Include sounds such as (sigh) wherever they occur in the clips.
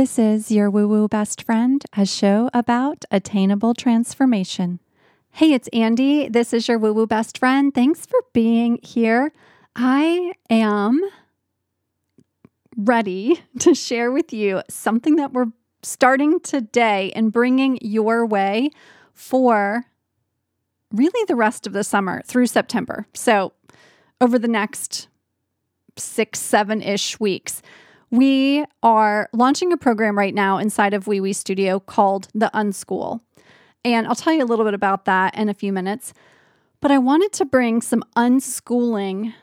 This is your Woo Woo Best Friend, a show about attainable transformation. Hey, it's Andy. This is your Woo Woo Best Friend. Thanks for being here. I am ready (laughs) to share with you something that we're starting today and bringing your way for really the rest of the summer through September. So, over the next six, seven ish weeks. We are launching a program right now inside of Wee Studio called The Unschool. And I'll tell you a little bit about that in a few minutes. But I wanted to bring some unschooling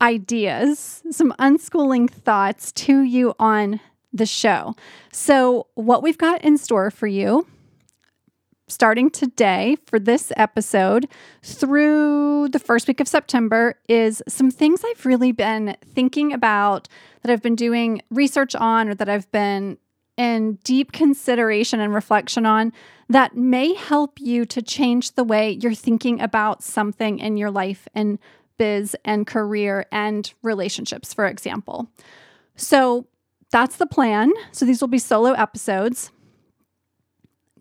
ideas, some unschooling thoughts to you on the show. So, what we've got in store for you starting today for this episode through the first week of September is some things I've really been thinking about that I've been doing research on or that I've been in deep consideration and reflection on that may help you to change the way you're thinking about something in your life and biz and career and relationships, for example. So that's the plan. So these will be solo episodes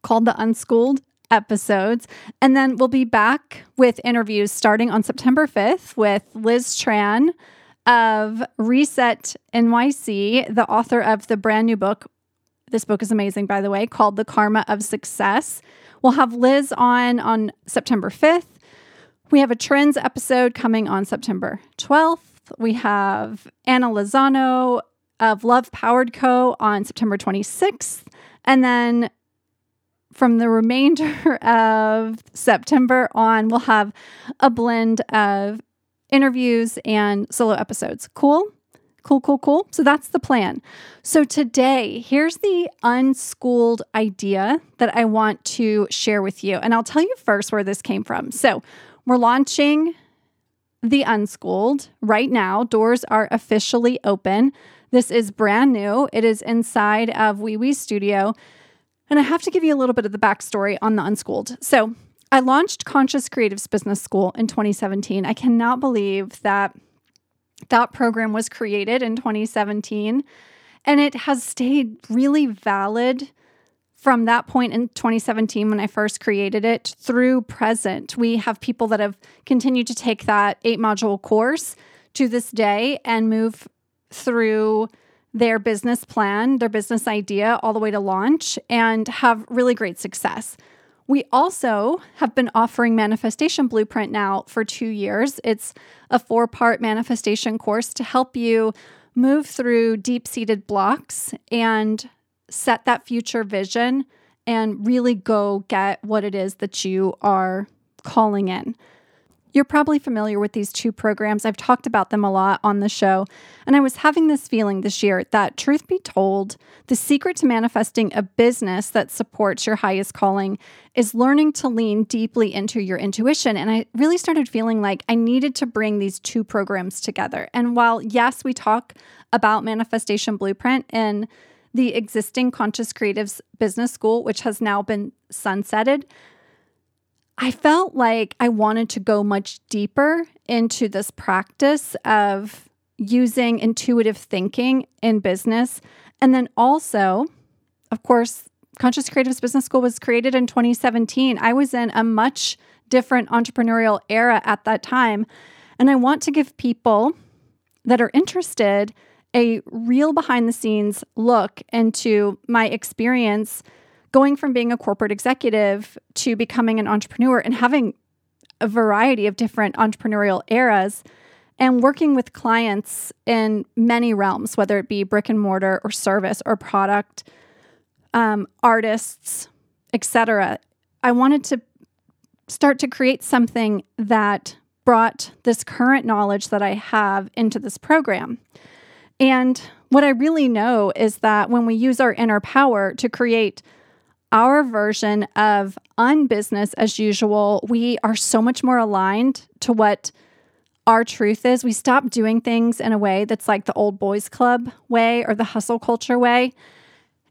called the Unschooled episodes. And then we'll be back with interviews starting on September 5th with Liz Tran of Reset NYC, the author of the brand new book. This book is amazing, by the way, called The Karma of Success. We'll have Liz on on September 5th. We have a trends episode coming on September 12th. We have Anna Lozano of Love Powered Co. on September 26th. And then from the remainder (laughs) of September on, we'll have a blend of interviews and solo episodes. Cool? Cool, cool, cool. So that's the plan. So today, here's the unschooled idea that I want to share with you. And I'll tell you first where this came from. So we're launching the unschooled right now. Doors are officially open. This is brand new. It is inside of Wee Wee Studio. And I have to give you a little bit of the backstory on the unschooled. So, I launched Conscious Creatives Business School in 2017. I cannot believe that that program was created in 2017 and it has stayed really valid from that point in 2017 when I first created it through present. We have people that have continued to take that eight module course to this day and move through their business plan, their business idea, all the way to launch and have really great success. We also have been offering Manifestation Blueprint now for two years. It's a four part manifestation course to help you move through deep seated blocks and set that future vision and really go get what it is that you are calling in. You're probably familiar with these two programs. I've talked about them a lot on the show. And I was having this feeling this year that, truth be told, the secret to manifesting a business that supports your highest calling is learning to lean deeply into your intuition. And I really started feeling like I needed to bring these two programs together. And while, yes, we talk about Manifestation Blueprint in the existing Conscious Creatives Business School, which has now been sunsetted, I felt like I wanted to go much deeper into this practice of using intuitive thinking in business. And then also, of course, Conscious Creatives Business School was created in 2017. I was in a much different entrepreneurial era at that time. And I want to give people that are interested a real behind the scenes look into my experience going from being a corporate executive to becoming an entrepreneur and having a variety of different entrepreneurial eras and working with clients in many realms, whether it be brick and mortar or service or product, um, artists, etc. I wanted to start to create something that brought this current knowledge that I have into this program. And what I really know is that when we use our inner power to create our version of unbusiness as usual, we are so much more aligned to what our truth is. We stop doing things in a way that's like the old boys club way or the hustle culture way.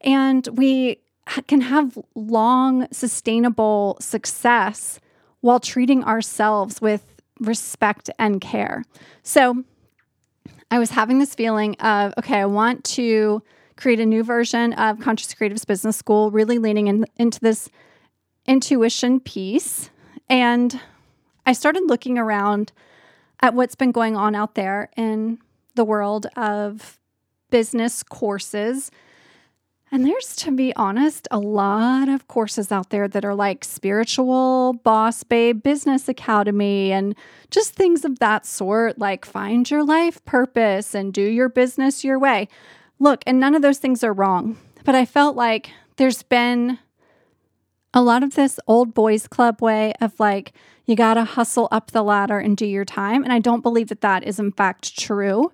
And we can have long, sustainable success while treating ourselves with respect and care. So I was having this feeling of, okay, I want to create a new version of Conscious Creatives Business School, really leaning in, into this intuition piece. And I started looking around at what's been going on out there in the world of business courses. And there's, to be honest, a lot of courses out there that are like spiritual, boss babe, business academy, and just things of that sort, like find your life purpose and do your business your way. Look, and none of those things are wrong, but I felt like there's been a lot of this old boys club way of like, you got to hustle up the ladder and do your time. And I don't believe that that is in fact true.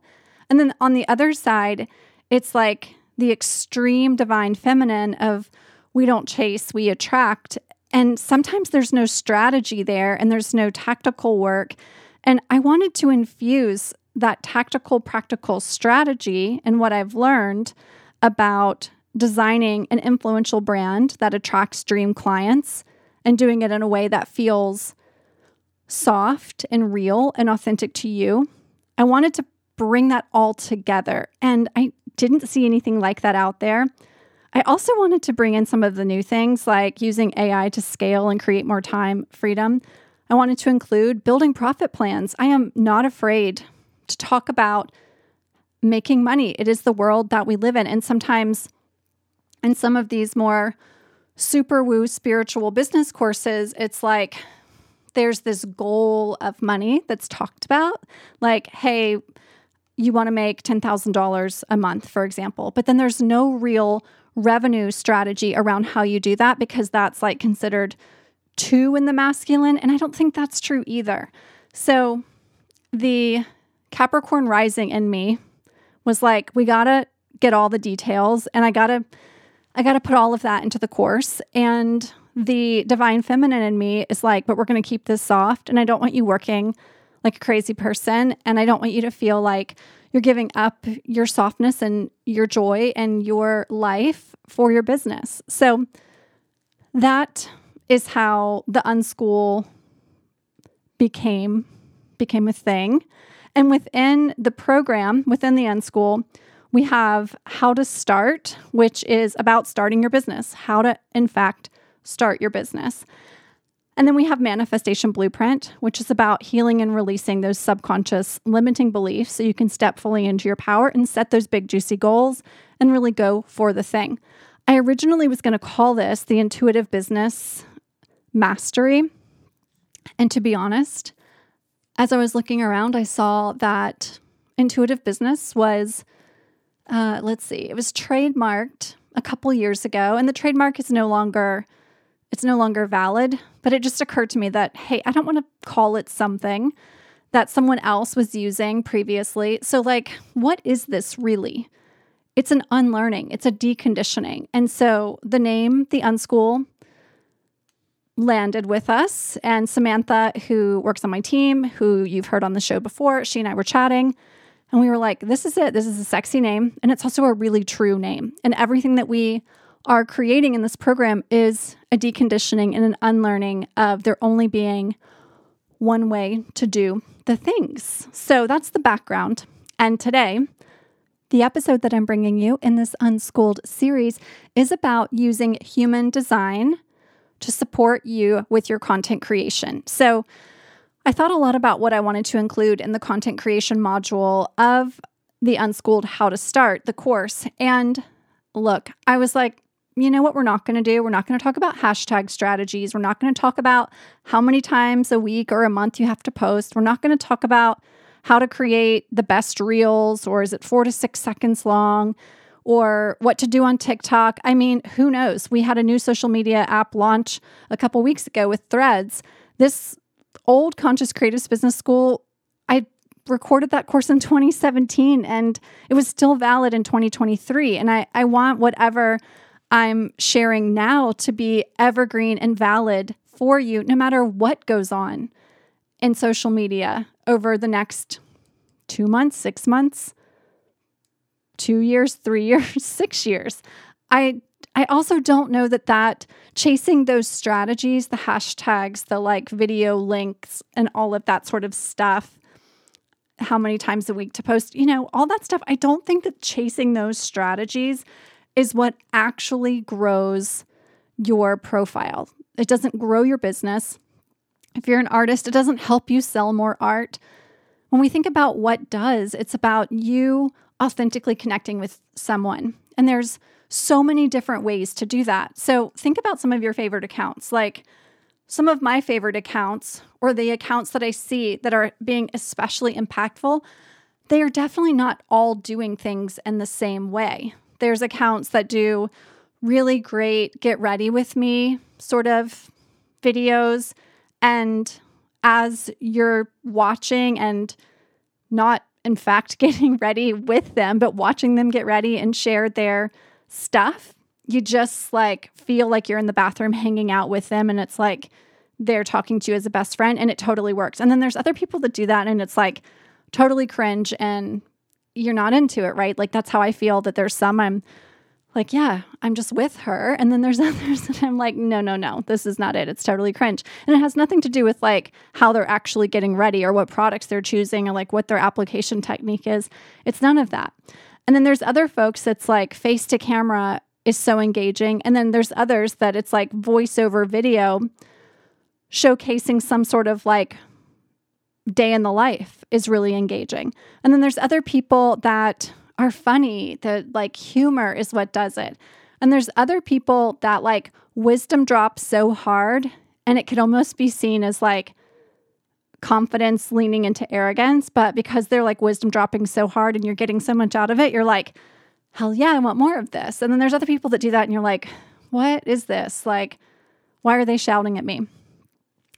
And then on the other side, it's like the extreme divine feminine of we don't chase, we attract. And sometimes there's no strategy there and there's no tactical work. And I wanted to infuse that tactical, practical strategy and what I've learned about designing an influential brand that attracts dream clients and doing it in a way that feels soft and real and authentic to you. I wanted to bring that all together, and I didn't see anything like that out there. I also wanted to bring in some of the new things like using AI to scale and create more time freedom. I wanted to include building profit plans. I am not afraid to talk about making money. It is the world that we live in. And sometimes in some of these more super woo spiritual business courses, it's like there's this goal of money that's talked about. Like, hey, you want to make $10,000 a month, for example. But then there's no real revenue strategy around how you do that because that's like considered too in the masculine. And I don't think that's true either. So the Capricorn rising in me was like, we got to get all the details and I got to I got to put all of that into the course. And the divine feminine in me is like, but we're to keep this soft. And I don't want you working like a crazy person. And I don't want you to feel like you're giving up your softness and your joy and your life for your business. So that is how the unschool became became a thing. And within the program, within the unschool, we have how to start, which is about starting your business, how to, in fact, start your business. And then we have Manifestation Blueprint, which is about healing and releasing those subconscious limiting beliefs so you can step fully into your power and set those big, juicy goals and really go for the thing. I originally was going to call this the Intuitive Business Mastery. And to be honest, as I was looking around, I saw that intuitive business was uh, let's see, it was trademarked a couple years ago, and the trademark is no longer it's no longer valid. But it just occurred to me that hey, I don't want to call it something that someone else was using previously. So, like, what is this really? It's an unlearning, it's a deconditioning. And so the name, The Unschool, landed with us. And Samantha, who works on my team, who you've heard on the show before, she and I were chatting. And we were like, this is it. This is a sexy name. And it's also a really true name. And everything that we are creating in this program is a deconditioning and an unlearning of there only being one way to do the things. So that's the background. And today, the episode that I'm bringing you in this Unschooled series is about using human design to support you with your content creation. So, I thought a lot about what I wanted to include in the content creation module of the Unschooled How to Start, the course. And look, I was like, you know what we're not going to do? We're not going to talk about hashtag strategies. We're not going to talk about how many times a week or a month you have to post. We're not going to talk about how to create the best reels or is it four to six seconds long or what to do on TikTok. I mean, who knows? We had a new social media app launch a couple weeks ago with threads. This old Conscious Creatives Business School, I recorded that course in (laughs) 2017 and it was still valid in 2023. And I, I want whatever I'm sharing now to be evergreen and valid for you, no matter what goes on in social media over the next two months, six months, two years, three (laughs) years, six years. I I also don't know that that chasing those strategies, the hashtags, the like video links, and all of that sort of stuff, how many times a week to post, you know, all that stuff. I don't think that chasing those strategies is what actually grows your profile. It doesn't grow your business. If you're an artist, it doesn't help you sell more art. When we think about what does, it's about you authentically connecting with someone. And there's so many different ways to do that. So think about some of your favorite accounts. Like some of my favorite accounts, or the accounts that I see that are being especially impactful, they are definitely not all doing things in the same way. There's accounts that do really great get ready with me sort of videos. And as you're watching and not, in fact, (laughs) getting ready with them, but watching them get ready and share their stuff, you just like feel like you're in the bathroom hanging out with them. And it's like they're talking to you as a best friend, and it totally works. And then there's other people that do that, and it's like totally cringe and you're not into it, right? Like that's how I feel that there's some I'm like, yeah, I'm just with her. And then there's (laughs) others that I'm like, no, no, no, this is not it. It's totally cringe. And it has nothing to do with like how they're actually getting ready or what products they're choosing or like what their application technique is. It's none of that. And then there's other folks that's like face to camera is so engaging. And then there's others that it's like voiceover video showcasing some sort of like day in the life is really engaging. And then there's other people that are funny, that like humor is what does it. And there's other people that like wisdom drops so hard and it could almost be seen as like confidence leaning into arrogance. But because they're like wisdom dropping so hard and you're getting so much out of it, you're like, hell yeah, I want more of this. And then there's other people that do that and you're like, what is this? Like, why are they shouting at me?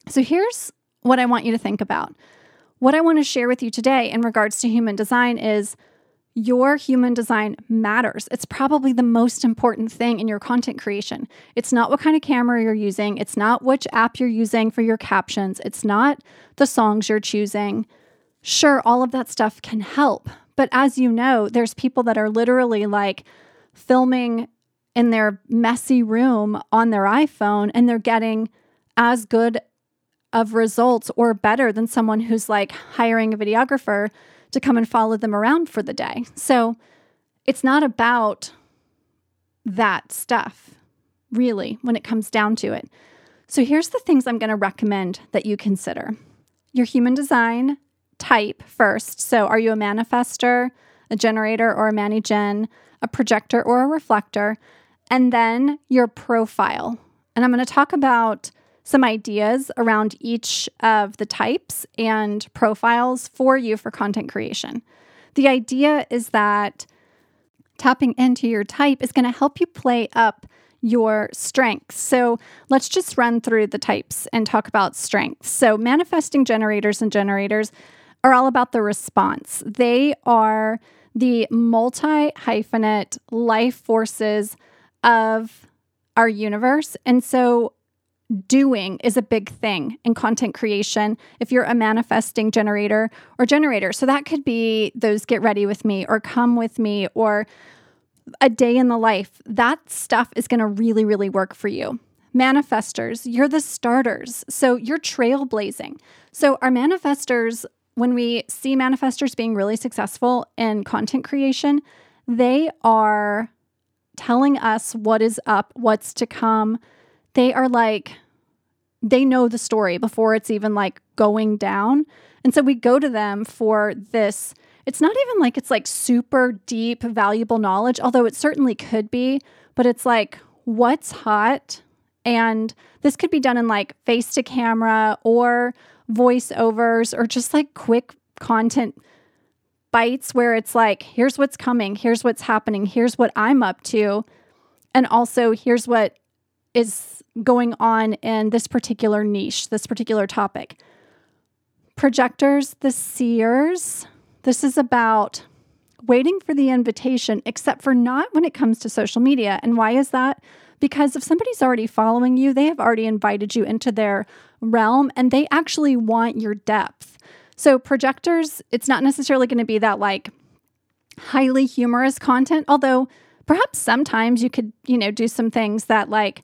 So here's what I want you to think about. What I want to share with you today in regards to human design is your human design matters. It's probably the most important thing in your content creation. It's not what kind of camera you're using, it's not which app you're using for your captions, it's not the songs you're choosing. Sure, all of that stuff can help. But as you know, there's people that are literally like filming in their messy room on their iPhone and they're getting as good of results or better than someone who's like hiring a videographer to come and follow them around for the day. So it's not about that stuff, really, when it comes down to it. So here's the things I'm going to recommend that you consider your human design type first. So are you a manifestor, a generator, or a mani-gen, a projector, or a reflector? And then your profile. And I'm going to talk about some ideas around each of the types and profiles for you for content creation. The idea is that tapping into your type is going to help you play up your strengths. So let's just run through the types and talk about strengths. So, manifesting generators and generators are all about the response, they are the multi hyphenate life forces of our universe. And so, doing is a big thing in content creation if you're a manifesting generator or generator. So that could be those get ready with me or come with me or a day in the life. That stuff is going to really, really work for you. Manifestors, you're the starters. So you're trailblazing. So our manifestors, when we see manifestors being really successful in content creation, they are telling us what is up, what's to come. They are like they know the story before it's even like going down. And so we go to them for this. It's not even like it's like super deep, valuable knowledge, although it certainly could be, but it's like what's hot. And this could be done in like face to camera or voiceovers or just like quick content bites where it's like, here's what's coming, here's what's happening, here's what I'm up to. And also, here's what is going on in this particular niche, this particular topic. Projectors, the seers, this is about waiting for the invitation, except for not when it comes to social media. And why is that? Because if somebody's already following you, they have already invited you into their realm and they actually want your depth. So, projectors, it's not necessarily going to be that like highly humorous content, although perhaps sometimes you could, you know, do some things that like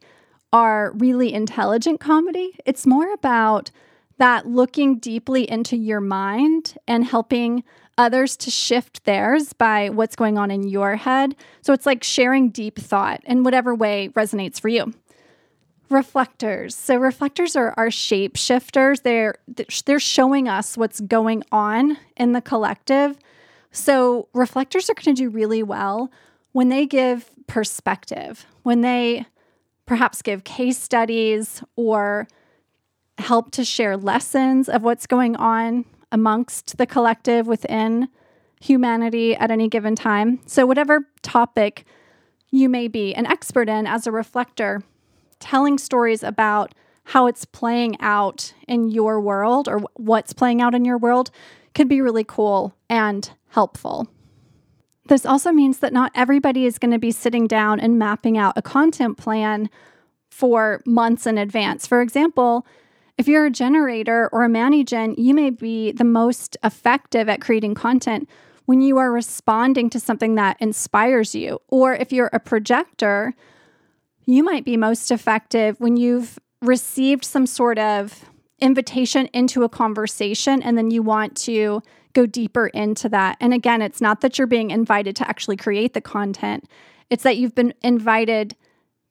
are really intelligent comedy. It's more about that looking deeply into your mind and helping others to shift theirs by what's going on in your head. So it's like sharing deep thought in whatever way resonates for you. Reflectors. So reflectors are our shapeshifters. They're they're showing us what's going on in the collective. So reflectors are going to do really well when they give perspective, when they perhaps give case studies or help to share lessons of what's going on amongst the collective within humanity at any given time. So, whatever topic you may be an expert in as a reflector, telling stories about how it's playing out in your world or what's playing out in your world could be really cool and helpful. This also means that not everybody is going to be sitting down and mapping out a content plan for months in advance. For example, if you're a generator or a mani-gen, you may be the most effective at creating content when you are responding to something that inspires you. Or if you're a projector, you might be most effective when you've received some sort of invitation into a conversation and then you want to go deeper into that. And again, it's not that you're being invited to actually create the content, it's that you've been invited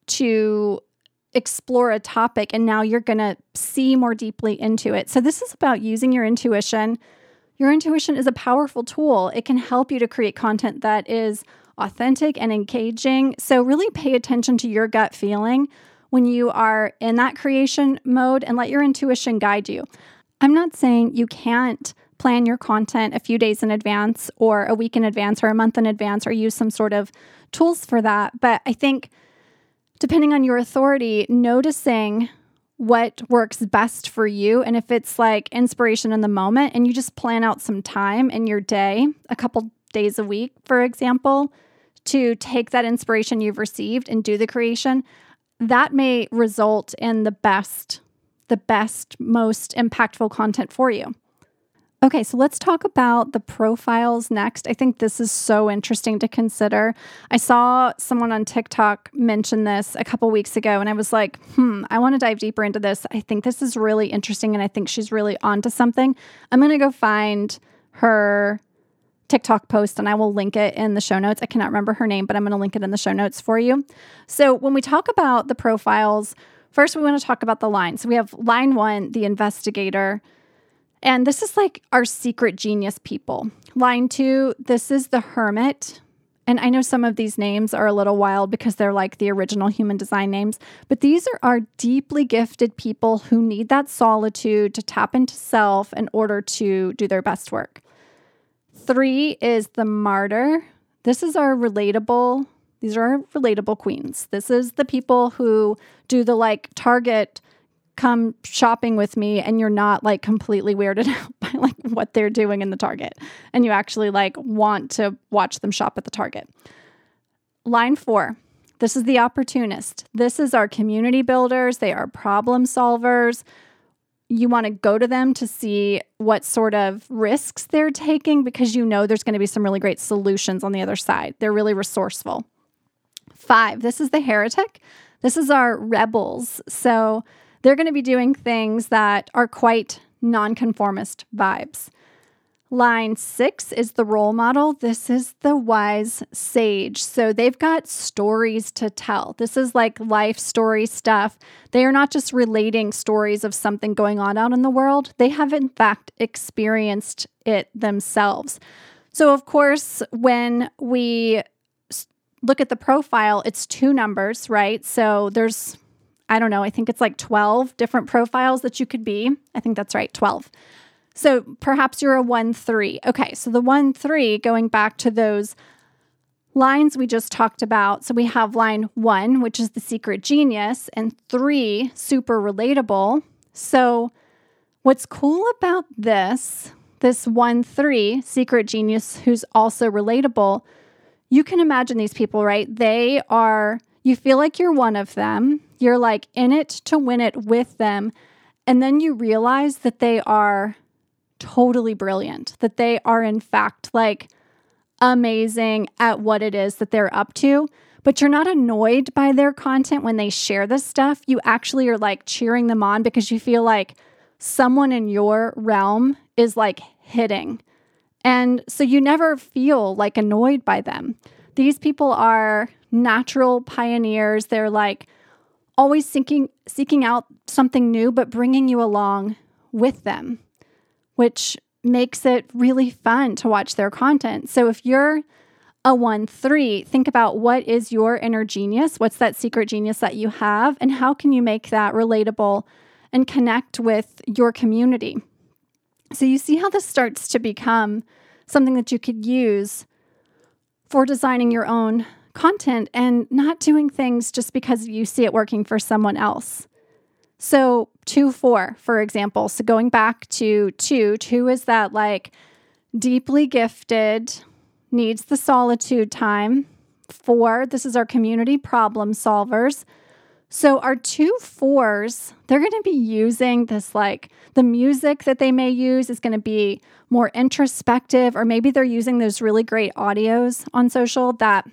to explore a topic and now you're going to see more deeply into it. So, this is about using your intuition. Your intuition is a powerful tool, it can help you to create content that is authentic and engaging. So, really pay attention to your gut feeling when you are in that creation mode and let your intuition guide you. I'm not saying you can't plan your content a few days in advance or a week in advance or a month in advance or use some sort of tools for that. But I think depending on your authority, noticing what works best for you. And if it's like inspiration in the moment and you just plan out some time in your day, a couple days a week, for example, to take that inspiration you've received and do the creation, that may result in the best, the best, most impactful content for you. Okay, so let's talk about the profiles next. I think this is so interesting to consider. I saw someone on TikTok mention this a couple weeks ago, and I was like, hmm, I want to dive deeper into this. I think this is really interesting, and I think she's really onto something. I'm going to go find her TikTok post and I will link it in the show notes. I cannot remember her name, but I'm going to link it in the show notes for you. So, when we talk about the profiles, first we want to talk about the line. So, we have line one, the investigator. And this is like our secret genius people. Line two, this is the hermit. And I know some of these names are a little wild because they're like the original human design names, but these are our deeply gifted people who need that solitude to tap into self in order to do their best work. Three is the martyr. This is our relatable, these are our relatable queens. This is the people who do the like target come shopping with me and you're not like completely weirded (laughs) out by like what they're doing in the Target and you actually like want to watch them shop at the Target. Line 4. This is the opportunist. This is our community builders, they are problem solvers. You want to go to them to see what sort of risks they're taking because you know there's going to be some really great solutions on the other side. They're really resourceful. 5. This is the heretic. This is our rebels. So they're going to be doing things that are quite nonconformist vibes. Line six is the role model. This is the wise sage. So they've got stories to tell. This is like life story stuff. They are not just relating stories of something going on out in the world, they have, in fact, experienced it themselves. So, of course, when we look at the profile, it's two numbers, right? So there's I don't know, I think it's like 12 different profiles that you could be. I think that's right, 12. So perhaps you're a 1 3. Okay, so the 1 3, going back to those lines we just talked about. So we have line 1, which is the secret genius, and 3, super relatable. So what's cool about this, this 1 3, secret genius who's also relatable, you can imagine these people, right? They are, you feel like you're one of them you're like in it to win it with them. And then you realize that they are totally brilliant, that they are, in fact, like amazing at what it is that they're up to. But you're not annoyed by their content when they share this stuff. You actually are like cheering them on because you feel like someone in your realm is like hitting. And so you never feel like annoyed by them. These people are natural pioneers. They're like always seeking seeking out something new but bringing you along with them, which makes it really fun to watch their content. So if you're a 1 3, think about what is your inner genius? What's that secret genius that you have? And how can you make that relatable and connect with your community? So you see how this starts to become something that you could use for designing your own content and not doing things just because you see it working for someone else. So, two, four, for example. So, going back to two, two is that like deeply gifted, needs the solitude time. Four, this is our community problem solvers. So, our two fours, they're going to be using this like the music that they may use is going to be more introspective, or maybe they're using those really great audios on social that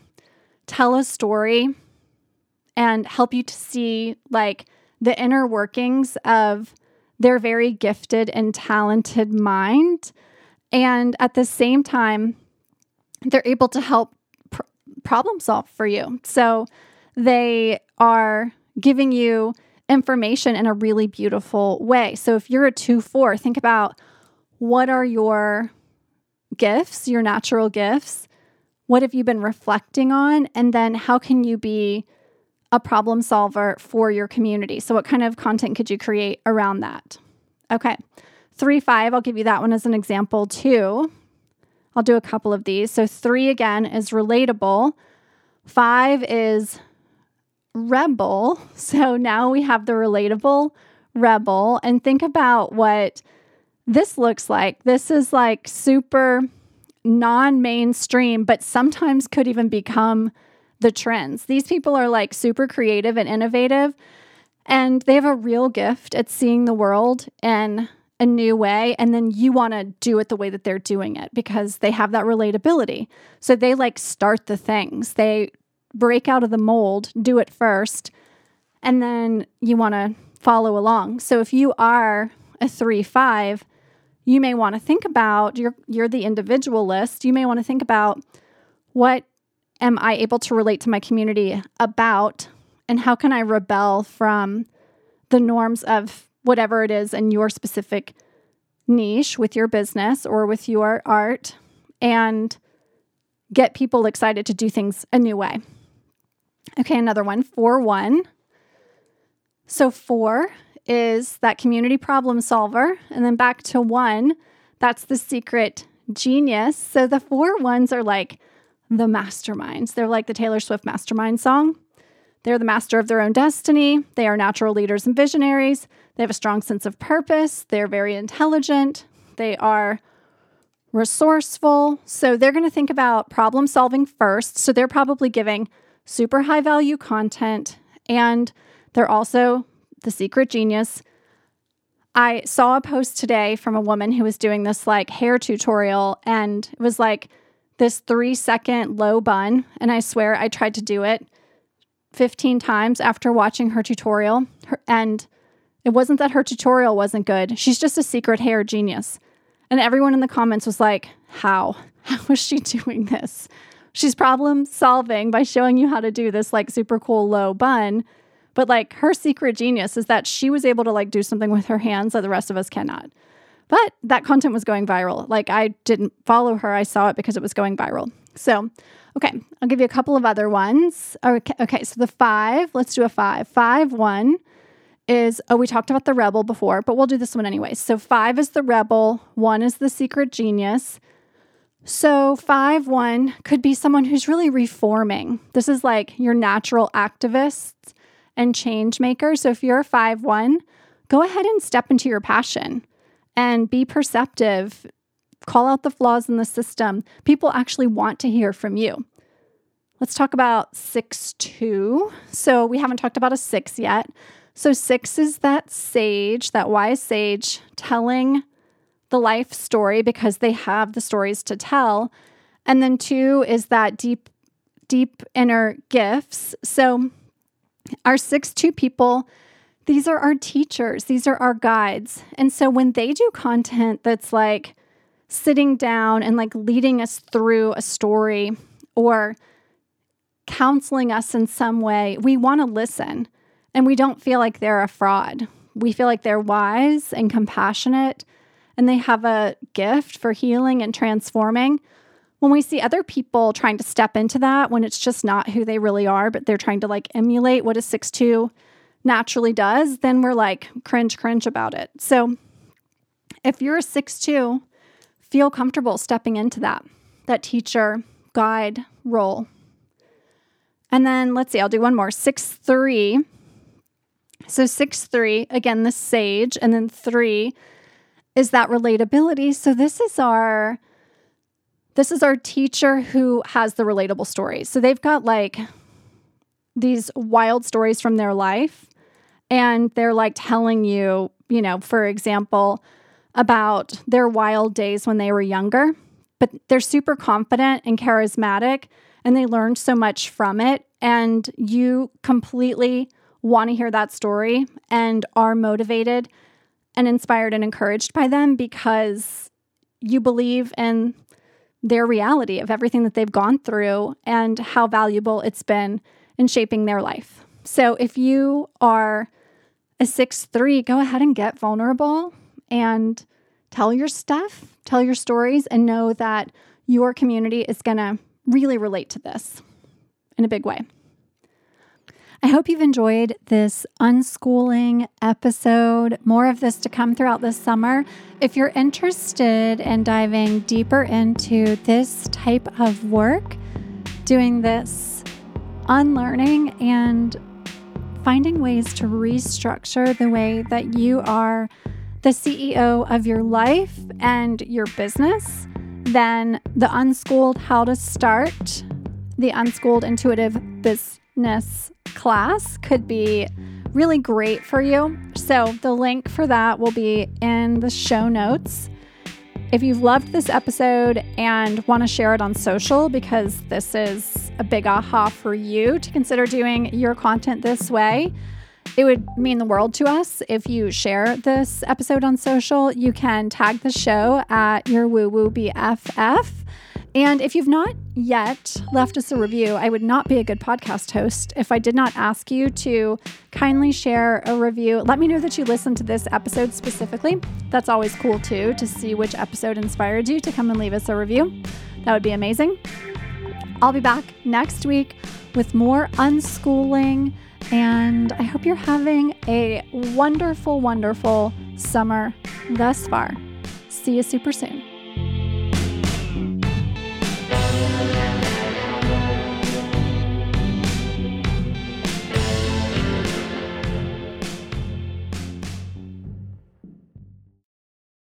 tell a story and help you to see like the inner workings of their very gifted and talented mind. And at the same time, they're able to help pr- problem solve for you. So they are giving you information in a really beautiful way. So if you're a 2 4, think about what are your gifts, your natural gifts? What have you been reflecting on? And then how can you be a problem solver for your community? So, what kind of content could you create around that? Okay. Three, five, I'll give you that one as an example too. I'll do a couple of these. So, three again is relatable, five is rebel. (laughs) So now we have the relatable rebel. And think about what this looks like. This is like super non mainstream, but sometimes could even become the trends. These people are like super creative and innovative, and they have a real gift at seeing the world in a new way. And then you want to do it the way that they're doing it because they have that relatability. So they like start the things, they break out of the mold, do it first, and then you want to follow along. So if you are a 3 5, you may want to think about you're you're the individualist. You may want to think about what am I able to relate to my community about and how can I rebel from the norms of whatever it is in your specific niche with your business or with your art and get people excited to do things a new way. Okay, another one, 4 1. So, 4 is that community problem solver. And then back to 1, that's the secret genius. So, the four ones are like the masterminds. They're like the Taylor Swift mastermind song. They're the master of their own destiny. They are natural leaders and visionaries. They have a strong sense of purpose. They're very intelligent. They are resourceful. So they're going to think about problem solving first. So they're probably giving super high value content, and they're also the secret genius. I saw a post today from a woman who was doing this like hair tutorial, and it was like this three second low bun. And I swear I tried to do it 15 times after watching her tutorial. Her, and it wasn't that her tutorial wasn't good, she's just a secret hair genius. And everyone in the comments was like, How? (laughs) How is she doing this? she's problem solving by showing you how to do this like super cool low bun. But like her secret genius is that she was able to like do something with her hands that the rest of us cannot. But that content was going viral. Like I didn't follow her, I saw it because it was going viral. So, okay, I'll give you a couple of other ones. Okay, okay so the five, let's do a five. Five, one is, oh, we talked about the rebel before, but we'll do this one anyway. So, five is the rebel, one is the secret genius, so, 5 1 could be someone who's really reforming. This is like your natural activists and change makers. So, if you're a 5 1, go ahead and step into your passion and be perceptive. Call out the flaws in the system. People actually want to hear from you. Let's talk about 6 2. So, we haven't talked about a 6 yet. So, 6 is that sage, that wise sage telling the life story because they have the stories to tell. And then two is that deep, deep inner gifts. So our six two people these are our teachers, these are our guides. And so when they do content that's like sitting down and like leading us through a story or counseling us in some way, we want to listen and we don't feel like they're a fraud. We feel like they're wise and compassionate and they have a gift for healing and transforming. When we see other people trying to step into that, when it's just not who they really are, but they're trying to like emulate what a 6'2 naturally does, then we're like cringe, cringe about it. So if you're a 6'2, feel comfortable stepping into that, that teacher guide role. And then let's see, I'll do one more. 6'3. So 6'3, again, the sage, and then three is that relatability. So this is our this is our teacher who has the relatable stories. So they've got like these wild stories from their life and they're like telling you, you know, for example, about their wild days when they were younger, but they're super confident and charismatic and they learned so much from it and you completely want to hear that story and are motivated and inspired and encouraged by them because you believe in their reality of everything that they've gone through and how valuable it's been in shaping their life. So if you are a 6 3, go ahead and get vulnerable and tell your stuff, tell your stories, and know that your community is going to really relate to this in a big way. I hope you've enjoyed this unschooling episode. More of this to come throughout this summer. If you're interested in diving deeper into this type of work, doing this unlearning and finding ways to restructure the way that you are the CEO of your life and your business, then the Unschooled How to Start, the Unschooled Intuitive Business class could be really great for you. So, the link for that will be in the show notes. If you've loved this episode and want to share it on social because this is a big aha for you to consider doing your content this way, it would mean the world to us if you share this episode on social. You can tag the show at your woo woo BFF and if you've not yet left us a review, I would not be a good podcast host if I did not ask you to kindly share a review. Let me know that you listened to this episode specifically. That's always cool too, to see which episode inspired you to come and leave us a review. That would be amazing. I'll be back next week with more unschooling, and I hope you're having a wonderful, wonderful summer thus far. See you super soon.